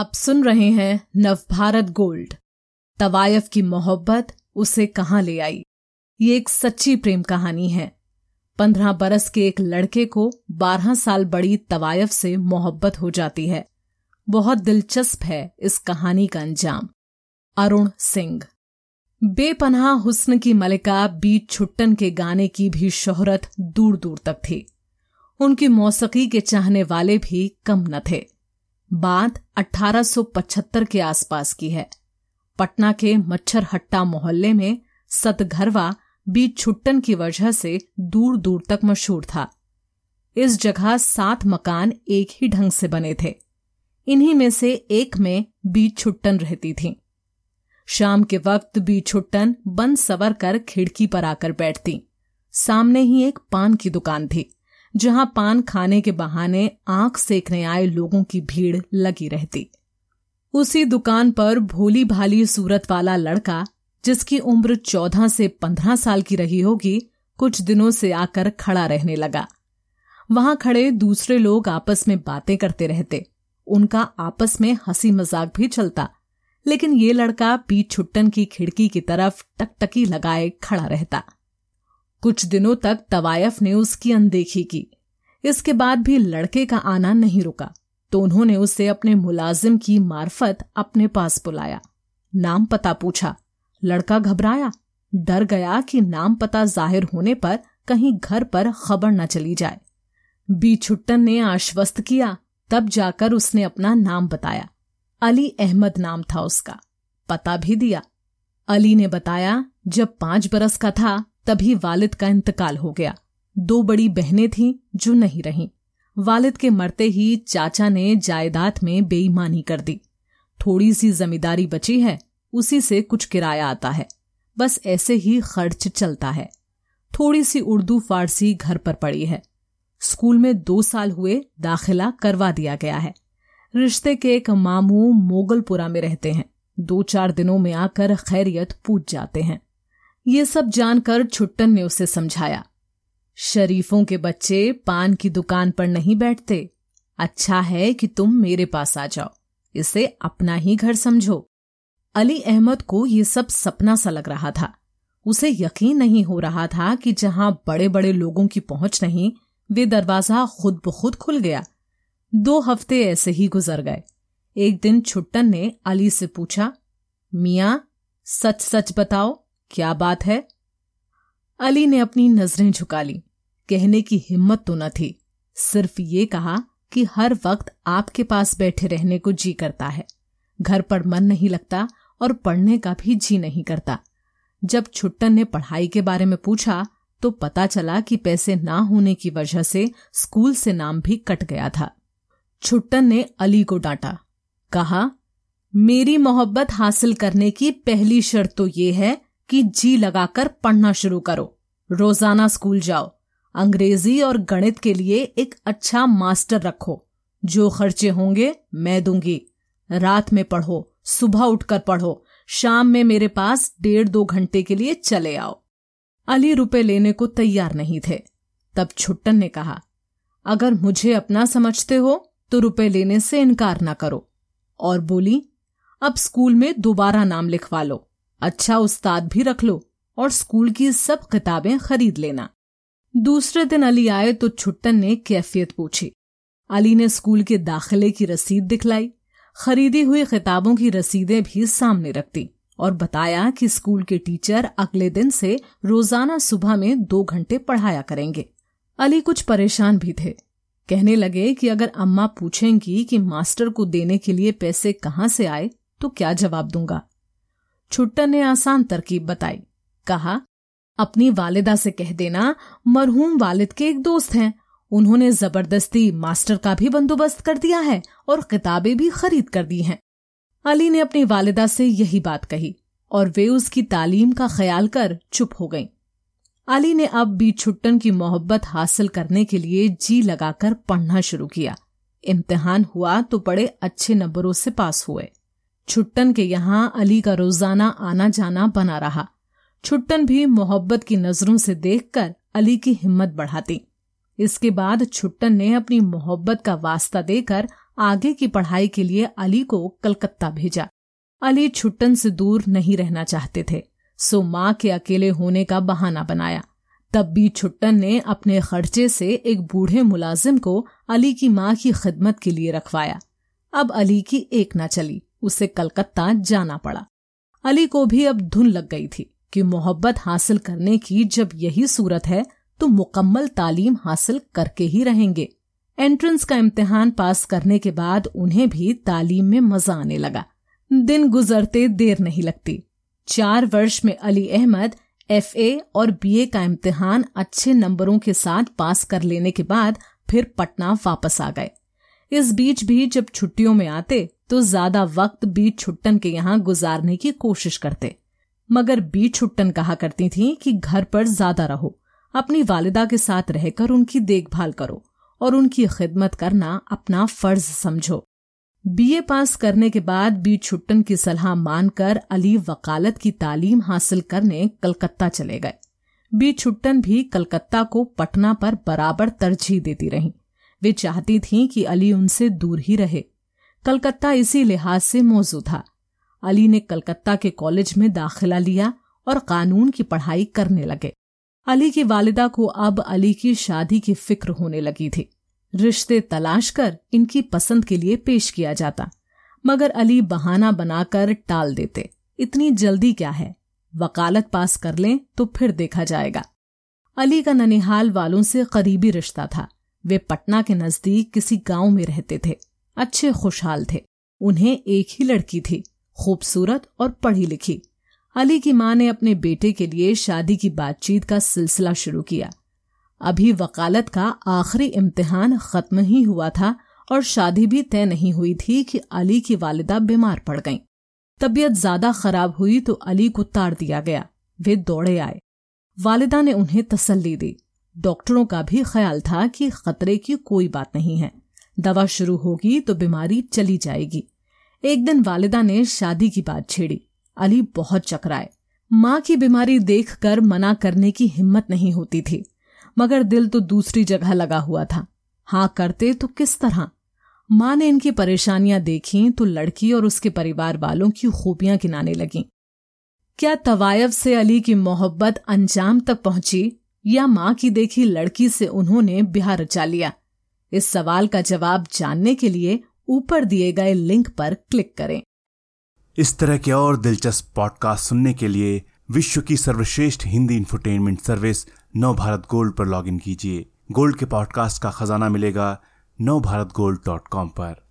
आप सुन रहे हैं नवभारत गोल्ड। तवायफ की मोहब्बत उसे कहाँ ले आई? ये एक सच्ची प्रेम कहानी है। पंद्रह बरस के एक लड़के को बारह साल बड़ी तवायफ से मोहब्बत हो जाती है। बहुत दिलचस्प है इस कहानी का अंजाम। अरुण सिंह। बेपनाह हुस्न की मलिका बीच छुट्टन के गाने की भी शोहरत दूर दूर तक थी। उनकी मौसीकी के चाहने वाले भी कम न थे। बात 1875 के आसपास की है। पटना के मच्छर हट्टा मोहल्ले में सतघरवा बीच छुट्टन की वजह से दूर दूर तक मशहूर था। इस जगह सात मकान एक ही ढंग से बने थे। इन्हीं में से एक में बीच छुट्टन रहती थी। शाम के वक्त बीच छुट्टन बंद सवर कर खिड़की पर आकर बैठती। सामने ही एक पान की दुकान थी। जहाँ पान खाने के बहाने आँख सेकने आए लोगों की भीड़ लगी रहती। उसी दुकान पर भोली भाली सूरत वाला लड़का, जिसकी उम्र चौदह से पंद्रह साल की रही होगी, कुछ दिनों से आकर खड़ा रहने लगा। वहाँ खड़े दूसरे लोग आपस में बातें करते रहते। उनका आपस में हँसी मज़ाक भी चलता। लेकिन ये लड़का पीठ छुट्टन की खिड़की की तरफ़ टकटकी लगाए खड़ा रहता। कुछ दिनों तक तवायफ ने उसकी अनदेखी की। इसके बाद भी लड़के का आना नहीं रुका तो उन्होंने उसे अपने मुलाजिम की मार्फत अपने पास बुलाया। नाम पता पूछा। लड़का घबराया। डर गया कि नाम पता ज़ाहिर होने पर कहीं घर पर खबर न चली जाए। बी छुट्टन ने आश्वस्त किया, तब जाकर उसने अपना नाम बताया। अली अहमद नाम था उसका। पता भी दिया। अली ने बताया, जब पाँच बरस का था तभी वालिद का इंतकाल हो गया। दो बड़ी बहनें थीं जो नहीं रहीं। वालिद के मरते ही चाचा ने जायदाद में बेईमानी कर दी। थोड़ी सी जमींदारी बची है, उसी से कुछ किराया आता है। बस ऐसे ही खर्च चलता है। थोड़ी सी उर्दू फारसी घर पर पड़ी है। स्कूल में दो साल हुए दाखिला करवा दिया गया है। रिश्ते के एक मामू मोगलपुरा में रहते हैं। दो चार दिनों में आकर खैरियत पूछ जाते हैं। ये सब जानकर छुट्टन ने उसे समझाया। शरीफों के बच्चे पान की दुकान पर नहीं बैठते। अच्छा है कि तुम मेरे पास आ जाओ। इसे अपना ही घर समझो। अली अहमद को ये सब सपना सा लग रहा था। उसे यकीन नहीं हो रहा था कि जहाँ बड़े बड़े लोगों की पहुँच नहीं, वे दरवाज़ा खुद ब खुद खुल गया। दो हफ़्ते ऐसे ही गुजर गए। एक दिन छुट्टन ने अली से पूछा, मिया सच सच बताओ क्या बात है? अली ने अपनी नज़रें झुका ली। कहने की हिम्मत तो न थी। सिर्फ़ ये कहा कि हर वक्त आपके पास बैठे रहने को जी करता है। घर पर मन नहीं लगता और पढ़ने का भी जी नहीं करता। जब छुट्टन ने पढ़ाई के बारे में पूछा तो पता चला कि पैसे ना होने की वजह से स्कूल से नाम भी कट गया था। छुट्टन ने अली को डांटा। कहा, मेरी मोहब्बत हासिल करने की पहली शर्त तो ये है कि जी लगाकर पढ़ना शुरू करो। रोज़ाना स्कूल जाओ। अंग्रेज़ी और गणित के लिए एक अच्छा मास्टर रखो। जो खर्चे होंगे मैं दूँगी। रात में पढ़ो, सुबह उठकर पढ़ो। शाम में मेरे पास डेढ़ दो घंटे के लिए चले आओ। अली रुपए लेने को तैयार नहीं थे। तब छुट्टन ने कहा, अगर मुझे अपना समझते हो तो रुपए लेने से इनकार ना करो। और बोली, अब स्कूल में दोबारा नाम लिखवा लो। अच्छा उस्ताद भी रख लो और स्कूल की सब किताबें खरीद लेना। दूसरे दिन अली आए तो छुट्टन ने कैफियत पूछी। अली ने स्कूल के दाखिले की रसीद दिखलाई। खरीदी हुई किताबों की रसीदें भी सामने रखती और बताया कि स्कूल के टीचर अगले दिन से रोज़ाना सुबह में दो घंटे पढ़ाया करेंगे। अली कुछ परेशान भी थे। कहने लगे कि अगर अम्मा पूछेंगी कि मास्टर को देने के लिए पैसे कहाँ से आए तो क्या जवाब दूँगा? छुट्टन ने आसान तरकीब बताई। कहा, अपनी वालिदा से कह देना, मरहूम वालिद के एक दोस्त हैं। उन्होंने ज़बरदस्ती मास्टर का भी बंदोबस्त कर दिया है और किताबें भी खरीद कर दी हैं। अली ने अपनी वालिदा से यही बात कही और वे उसकी तालीम का ख्याल कर चुप हो गईं। अली ने अब भी छुट्टन की मोहब्बत हासिल करने के लिए जी लगाकर पढ़ना शुरू किया। इम्तिहान हुआ तो बड़े अच्छे नंबरों से पास हुए। छुट्टन के यहाँ अली का रोज़ाना आना जाना बना रहा। छुट्टन भी मोहब्बत की नज़रों से देखकर अली की हिम्मत बढ़ाती। इसके बाद छुट्टन ने अपनी मोहब्बत का वास्ता देकर आगे की पढ़ाई के लिए अली को कलकत्ता भेजा। अली छुट्टन से दूर नहीं रहना चाहते थे, सो माँ के अकेले होने का बहाना बनाया। तब भी छुट्टन ने अपने खर्चे से एक बूढ़े मुलाजिम को अली की माँ की खिदमत के लिए रखवाया। अब अली की एक ना चली। उसे कलकत्ता जाना पड़ा। अली को भी अब धुन लग गई थी कि मोहब्बत हासिल करने की जब यही सूरत है तो मुकम्मल तालीम हासिल करके ही रहेंगे। एंट्रेंस का इम्तिहान पास करने के बाद उन्हें भी तालीम में मज़ा आने लगा। दिन गुजरते देर नहीं लगती। चार वर्ष में अली अहमद एफ़ ए और बी ए का इम्तिहान अच्छे नंबरों के साथ पास कर लेने के बाद फिर पटना वापस आ गए। इस बीच भी जब छुट्टियों में आते तो ज़्यादा वक्त बी छुट्टन के यहाँ गुजारने की कोशिश करते। मगर बी छुट्टन कहा करती थी कि घर पर ज़्यादा रहो। अपनी वालिदा के साथ रहकर उनकी देखभाल करो और उनकी खिदमत करना अपना फ़र्ज़ समझो। बीए पास करने के बाद बी छुट्टन की सलाह मानकर अली वकालत की तालीम हासिल करने कलकत्ता चले गए। बी छुट्टन भी कलकत्ता को पटना पर बराबर तरजीह देती रहीं। वे चाहती थीं कि अली उनसे दूर ही रहे। कलकत्ता इसी लिहाज से मौजूद था। अली ने कलकत्ता के कॉलेज में दाखिला लिया और कानून की पढ़ाई करने लगे। अली की वालिदा को अब अली की शादी की फ़िक्र होने लगी थी। रिश्ते तलाश कर इनकी पसंद के लिए पेश किया जाता, मगर अली बहाना बनाकर टाल देते, इतनी जल्दी क्या है? वकालत पास कर लें तो फिर देखा जाएगा। अली का ननिहाल वालों से करीबी रिश्ता था। वे पटना के नज़दीक किसी गाँव में रहते थे। अच्छे खुशहाल थे। उन्हें एक ही लड़की थी, खूबसूरत और पढ़ी लिखी। अली की माँ ने अपने बेटे के लिए शादी की बातचीत का सिलसिला शुरू किया। अभी वकालत का आखिरी इम्तिहान खत्म ही हुआ था और शादी भी तय नहीं हुई थी कि अली की वालिदा बीमार पड़ गईं। तबीयत ज़्यादा खराब हुई तो अली को तार दिया गया। वे दौड़े आए। वालिदा ने उन्हें तसल्ली दी। डॉक्टरों का भी ख्याल था कि खतरे की कोई बात नहीं है। दवा शुरू होगी तो बीमारी चली जाएगी। एक दिन वालिदा ने शादी की बात छेड़ी। अली बहुत चकराए। माँ की बीमारी देखकर मना करने की हिम्मत नहीं होती थी, मगर दिल तो दूसरी जगह लगा हुआ था। हाँ करते तो किस तरह? माँ ने इनकी परेशानियाँ देखी तो लड़की और उसके परिवार वालों की खूबियाँ गिनाने लगी। क्या तवायफ से अली की मोहब्बत अंजाम तक पहुँची या माँ की देखी लड़की से उन्होंने बिहार रचा लिया? इस सवाल का जवाब जानने के लिए ऊपर दिए गए लिंक पर क्लिक करें। इस तरह के और दिलचस्प पॉडकास्ट सुनने के लिए विश्व की सर्वश्रेष्ठ Hindi infotainment service Nav Bharat Gold पर लॉगिन कीजिए। गोल्ड के पॉडकास्ट का खजाना मिलेगा नव भारत गोल्ड डॉट कॉम पर।